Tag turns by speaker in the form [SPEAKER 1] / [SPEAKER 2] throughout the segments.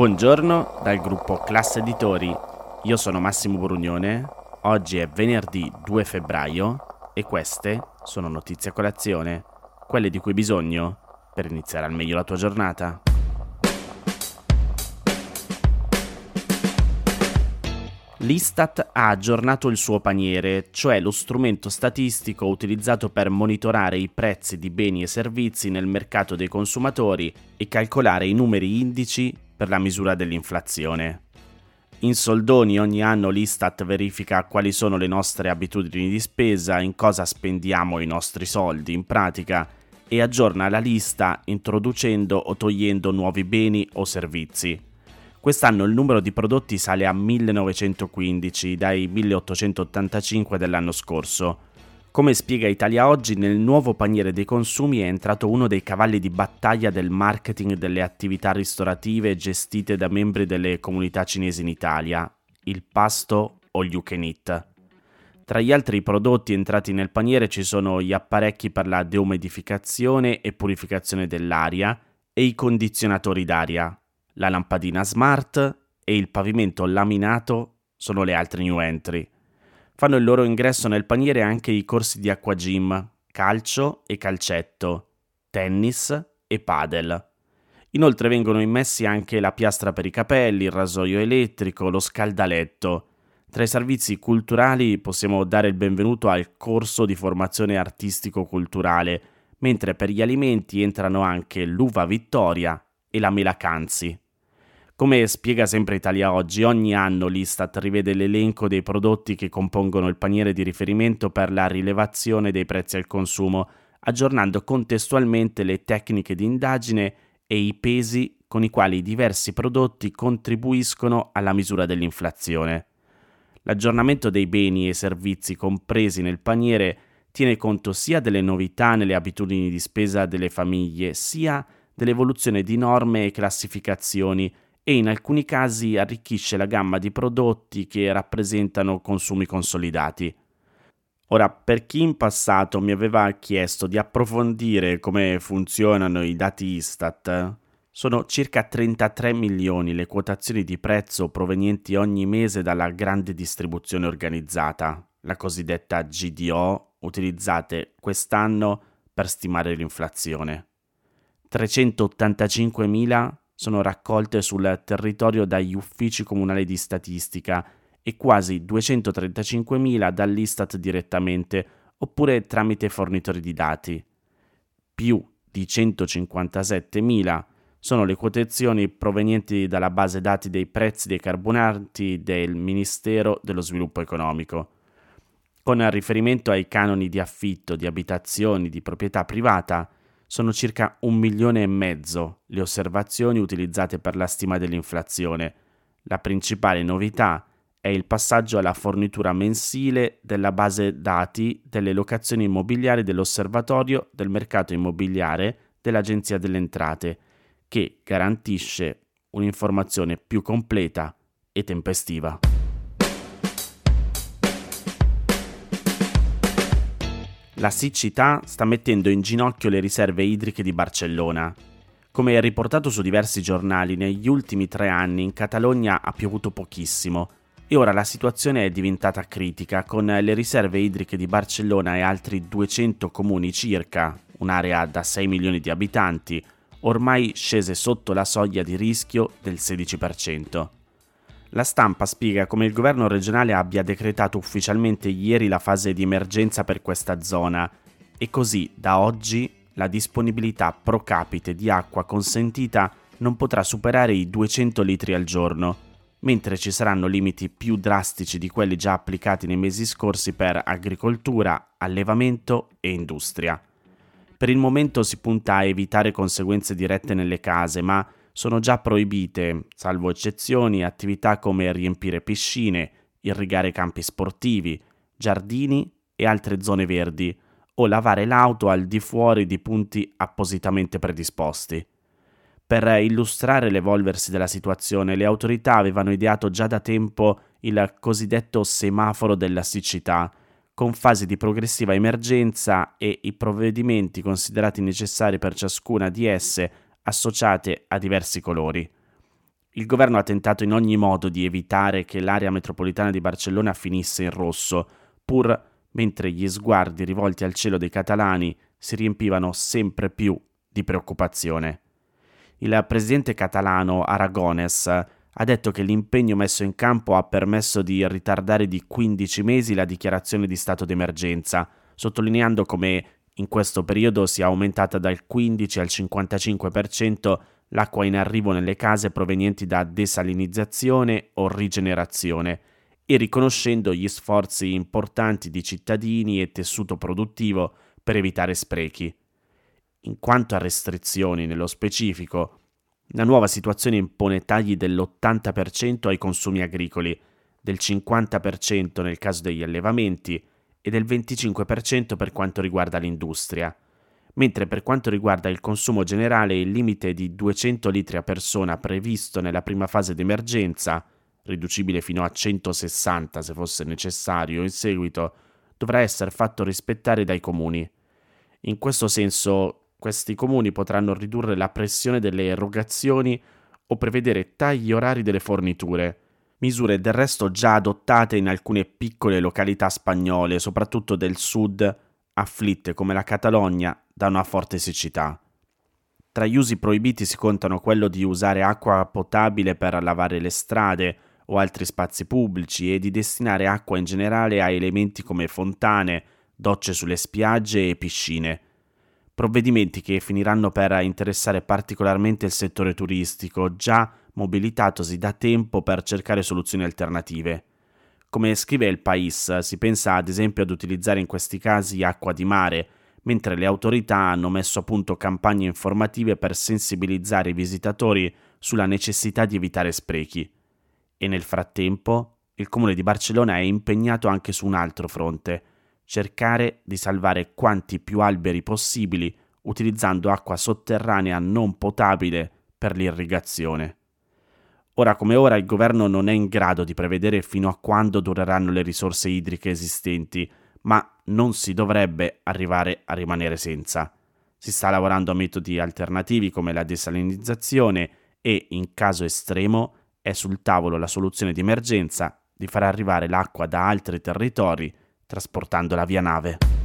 [SPEAKER 1] Buongiorno dal gruppo Classe Editori, io sono Massimo Brugnone, oggi è venerdì 2 febbraio e queste sono notizie a colazione, quelle di cui hai bisogno per iniziare al meglio la tua giornata. L'Istat ha aggiornato il suo paniere, cioè lo strumento statistico utilizzato per monitorare i prezzi di beni e servizi nel mercato dei consumatori e calcolare i numeri indici per la misura dell'inflazione. In soldoni ogni anno l'Istat verifica quali sono le nostre abitudini di spesa, in cosa spendiamo i nostri soldi in pratica e aggiorna la lista introducendo o togliendo nuovi beni o servizi. Quest'anno il numero di prodotti sale a 1915 dai 1885 dell'anno scorso. Come spiega Italia Oggi, nel nuovo paniere dei consumi è entrato uno dei cavalli di battaglia del marketing delle attività ristorative gestite da membri delle comunità cinesi in Italia, il pasto all you can. Tra gli altri prodotti entrati nel paniere ci sono gli apparecchi per la deumidificazione e purificazione dell'aria e i condizionatori d'aria, la lampadina smart e il pavimento laminato sono le altre new entry. Fanno il loro ingresso nel paniere anche i corsi di acquagym, calcio e calcetto, tennis e padel. Inoltre vengono immessi anche la piastra per i capelli, il rasoio elettrico, lo scaldaletto. Tra i servizi culturali possiamo dare il benvenuto al corso di formazione artistico-culturale, mentre per gli alimenti entrano anche l'uva Vittoria e la melacanzi. Come spiega sempre Italia Oggi, ogni anno l'Istat rivede l'elenco dei prodotti che compongono il paniere di riferimento per la rilevazione dei prezzi al consumo, aggiornando contestualmente le tecniche di indagine e i pesi con i quali i diversi prodotti contribuiscono alla misura dell'inflazione. L'aggiornamento dei beni e servizi compresi nel paniere tiene conto sia delle novità nelle abitudini di spesa delle famiglie, sia dell'evoluzione di norme e classificazioni e in alcuni casi arricchisce la gamma di prodotti che rappresentano consumi consolidati. Ora, per chi in passato mi aveva chiesto di approfondire come funzionano i dati Istat, sono circa 33 milioni le quotazioni di prezzo provenienti ogni mese dalla grande distribuzione organizzata, la cosiddetta GDO, utilizzate quest'anno per stimare l'inflazione. 385.000 sono raccolte sul territorio dagli uffici comunali di statistica e quasi 235.000 dall'Istat direttamente oppure tramite fornitori di dati. Più di 157.000 sono le quotazioni provenienti dalla base dati dei prezzi dei carburanti del Ministero dello Sviluppo Economico. Con riferimento ai canoni di affitto di abitazioni di proprietà privata, sono circa un milione e mezzo le osservazioni utilizzate per la stima dell'inflazione. La principale novità è il passaggio alla fornitura mensile della base dati delle locazioni immobiliari dell'Osservatorio del mercato immobiliare dell'Agenzia delle Entrate, che garantisce un'informazione più completa e tempestiva. La siccità sta mettendo in ginocchio le riserve idriche di Barcellona. Come riportato su diversi giornali, negli ultimi tre anni in Catalogna ha piovuto pochissimo e ora la situazione è diventata critica con le riserve idriche di Barcellona e altri 200 comuni circa, un'area da 6 milioni di abitanti, ormai scese sotto la soglia di rischio del 16%. La stampa spiega come il governo regionale abbia decretato ufficialmente ieri la fase di emergenza per questa zona e così da oggi la disponibilità pro capite di acqua consentita non potrà superare i 200 litri al giorno, mentre ci saranno limiti più drastici di quelli già applicati nei mesi scorsi per agricoltura, allevamento e industria. Per il momento si punta a evitare conseguenze dirette nelle case, ma sono già proibite, salvo eccezioni, attività come riempire piscine, irrigare campi sportivi, giardini e altre zone verdi, o lavare l'auto al di fuori di punti appositamente predisposti. Per illustrare l'evolversi della situazione, le autorità avevano ideato già da tempo il cosiddetto semaforo della siccità, con fasi di progressiva emergenza e i provvedimenti considerati necessari per ciascuna di esse associate a diversi colori. Il governo ha tentato in ogni modo di evitare che l'area metropolitana di Barcellona finisse in rosso, pur mentre gli sguardi rivolti al cielo dei catalani si riempivano sempre più di preoccupazione. Il presidente catalano Aragones ha detto che l'impegno messo in campo ha permesso di ritardare di 15 mesi la dichiarazione di stato d'emergenza, sottolineando come in questo periodo sia aumentata dal 15 al 55% l'acqua in arrivo nelle case provenienti da desalinizzazione o rigenerazione e riconoscendo gli sforzi importanti di cittadini e tessuto produttivo per evitare sprechi. In quanto a restrizioni nello specifico, la nuova situazione impone tagli dell'80% ai consumi agricoli, del 50% nel caso degli allevamenti e del 25% per quanto riguarda l'industria, mentre per quanto riguarda il consumo generale il limite di 200 litri a persona previsto nella prima fase d'emergenza, riducibile fino a 160 se fosse necessario in seguito, dovrà essere fatto rispettare dai comuni. In questo senso questi comuni potranno ridurre la pressione delle erogazioni o prevedere tagli orari delle forniture, misure del resto già adottate in alcune piccole località spagnole, soprattutto del sud, afflitte come la Catalogna da una forte siccità. Tra gli usi proibiti si contano quello di usare acqua potabile per lavare le strade o altri spazi pubblici e di destinare acqua in generale a elementi come fontane, docce sulle spiagge e piscine provvedimenti che finiranno per interessare particolarmente il settore turistico, già mobilitatosi da tempo per cercare soluzioni alternative. Come scrive il País, si pensa ad esempio ad utilizzare in questi casi acqua di mare, mentre le autorità hanno messo a punto campagne informative per sensibilizzare i visitatori sulla necessità di evitare sprechi. E nel frattempo, il comune di Barcellona è impegnato anche su un altro fronte, cercare di salvare quanti più alberi possibili utilizzando acqua sotterranea non potabile per l'irrigazione. Ora come ora il governo non è in grado di prevedere fino a quando dureranno le risorse idriche esistenti, ma non si dovrebbe arrivare a rimanere senza. Si sta lavorando a metodi alternativi come la desalinizzazione e, in caso estremo, è sul tavolo la soluzione di emergenza di far arrivare l'acqua da altri territori trasportandola via nave.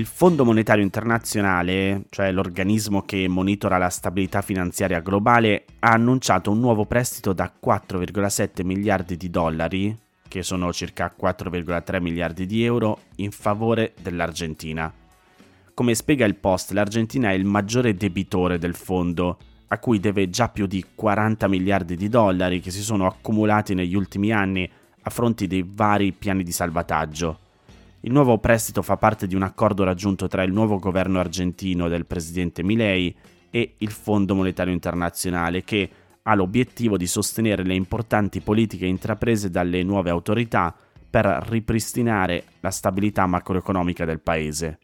[SPEAKER 1] Il Fondo Monetario Internazionale, cioè l'organismo che monitora la stabilità finanziaria globale, ha annunciato un nuovo prestito da 4,7 miliardi di dollari, che sono circa 4,3 miliardi di euro, in favore dell'Argentina. Come spiega il Post, l'Argentina è il maggiore debitore del fondo a cui deve già più di 40 miliardi di dollari che si sono accumulati negli ultimi anni a fronte dei vari piani di salvataggio. Il nuovo prestito fa parte di un accordo raggiunto tra il nuovo governo argentino del presidente Milei e il Fondo Monetario Internazionale che ha l'obiettivo di sostenere le importanti politiche intraprese dalle nuove autorità per ripristinare la stabilità macroeconomica del paese.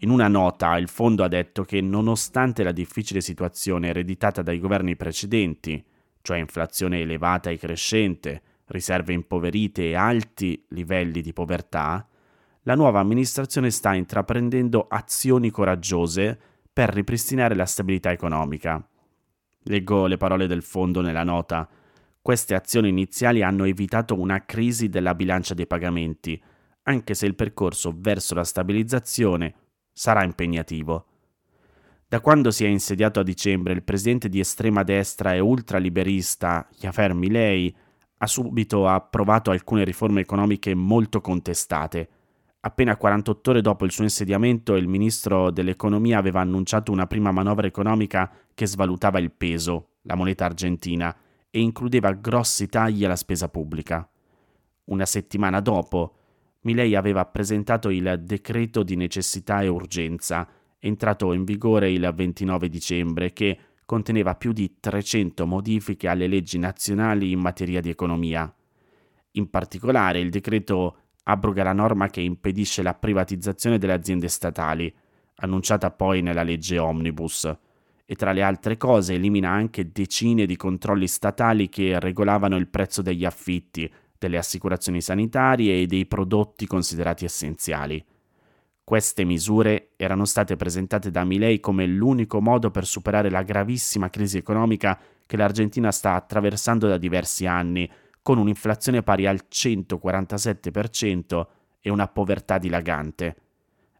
[SPEAKER 1] In una nota il fondo ha detto che nonostante la difficile situazione ereditata dai governi precedenti, cioè inflazione elevata e crescente, riserve impoverite e alti livelli di povertà, la nuova amministrazione sta intraprendendo azioni coraggiose per ripristinare la stabilità economica. Leggo le parole del fondo nella nota. Queste azioni iniziali hanno evitato una crisi della bilancia dei pagamenti, anche se il percorso verso la stabilizzazione sarà impegnativo. Da quando si è insediato a dicembre, il presidente di estrema destra e ultraliberista Javier Milei ha subito approvato alcune riforme economiche molto contestate. Appena 48 ore dopo il suo insediamento, il ministro dell'economia aveva annunciato una prima manovra economica che svalutava il peso, la moneta argentina, e includeva grossi tagli alla spesa pubblica. Una settimana dopo, Milei aveva presentato il decreto di necessità e urgenza, entrato in vigore il 29 dicembre, che conteneva più di 300 modifiche alle leggi nazionali in materia di economia. In particolare, il decreto abroga la norma che impedisce la privatizzazione delle aziende statali, annunciata poi nella legge Omnibus, e tra le altre cose elimina anche decine di controlli statali che regolavano il prezzo degli affitti, delle assicurazioni sanitarie e dei prodotti considerati essenziali. Queste misure erano state presentate da Milei come l'unico modo per superare la gravissima crisi economica che l'Argentina sta attraversando da diversi anni, con un'inflazione pari al 147% e una povertà dilagante.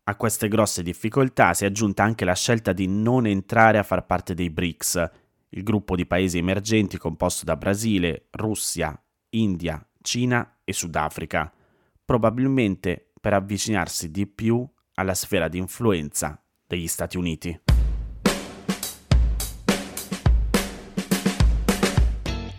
[SPEAKER 1] A queste grosse difficoltà si è aggiunta anche la scelta di non entrare a far parte dei BRICS, il gruppo di paesi emergenti composto da Brasile, Russia, India, Cina e Sudafrica, probabilmente per avvicinarsi di più alla sfera di influenza degli Stati Uniti.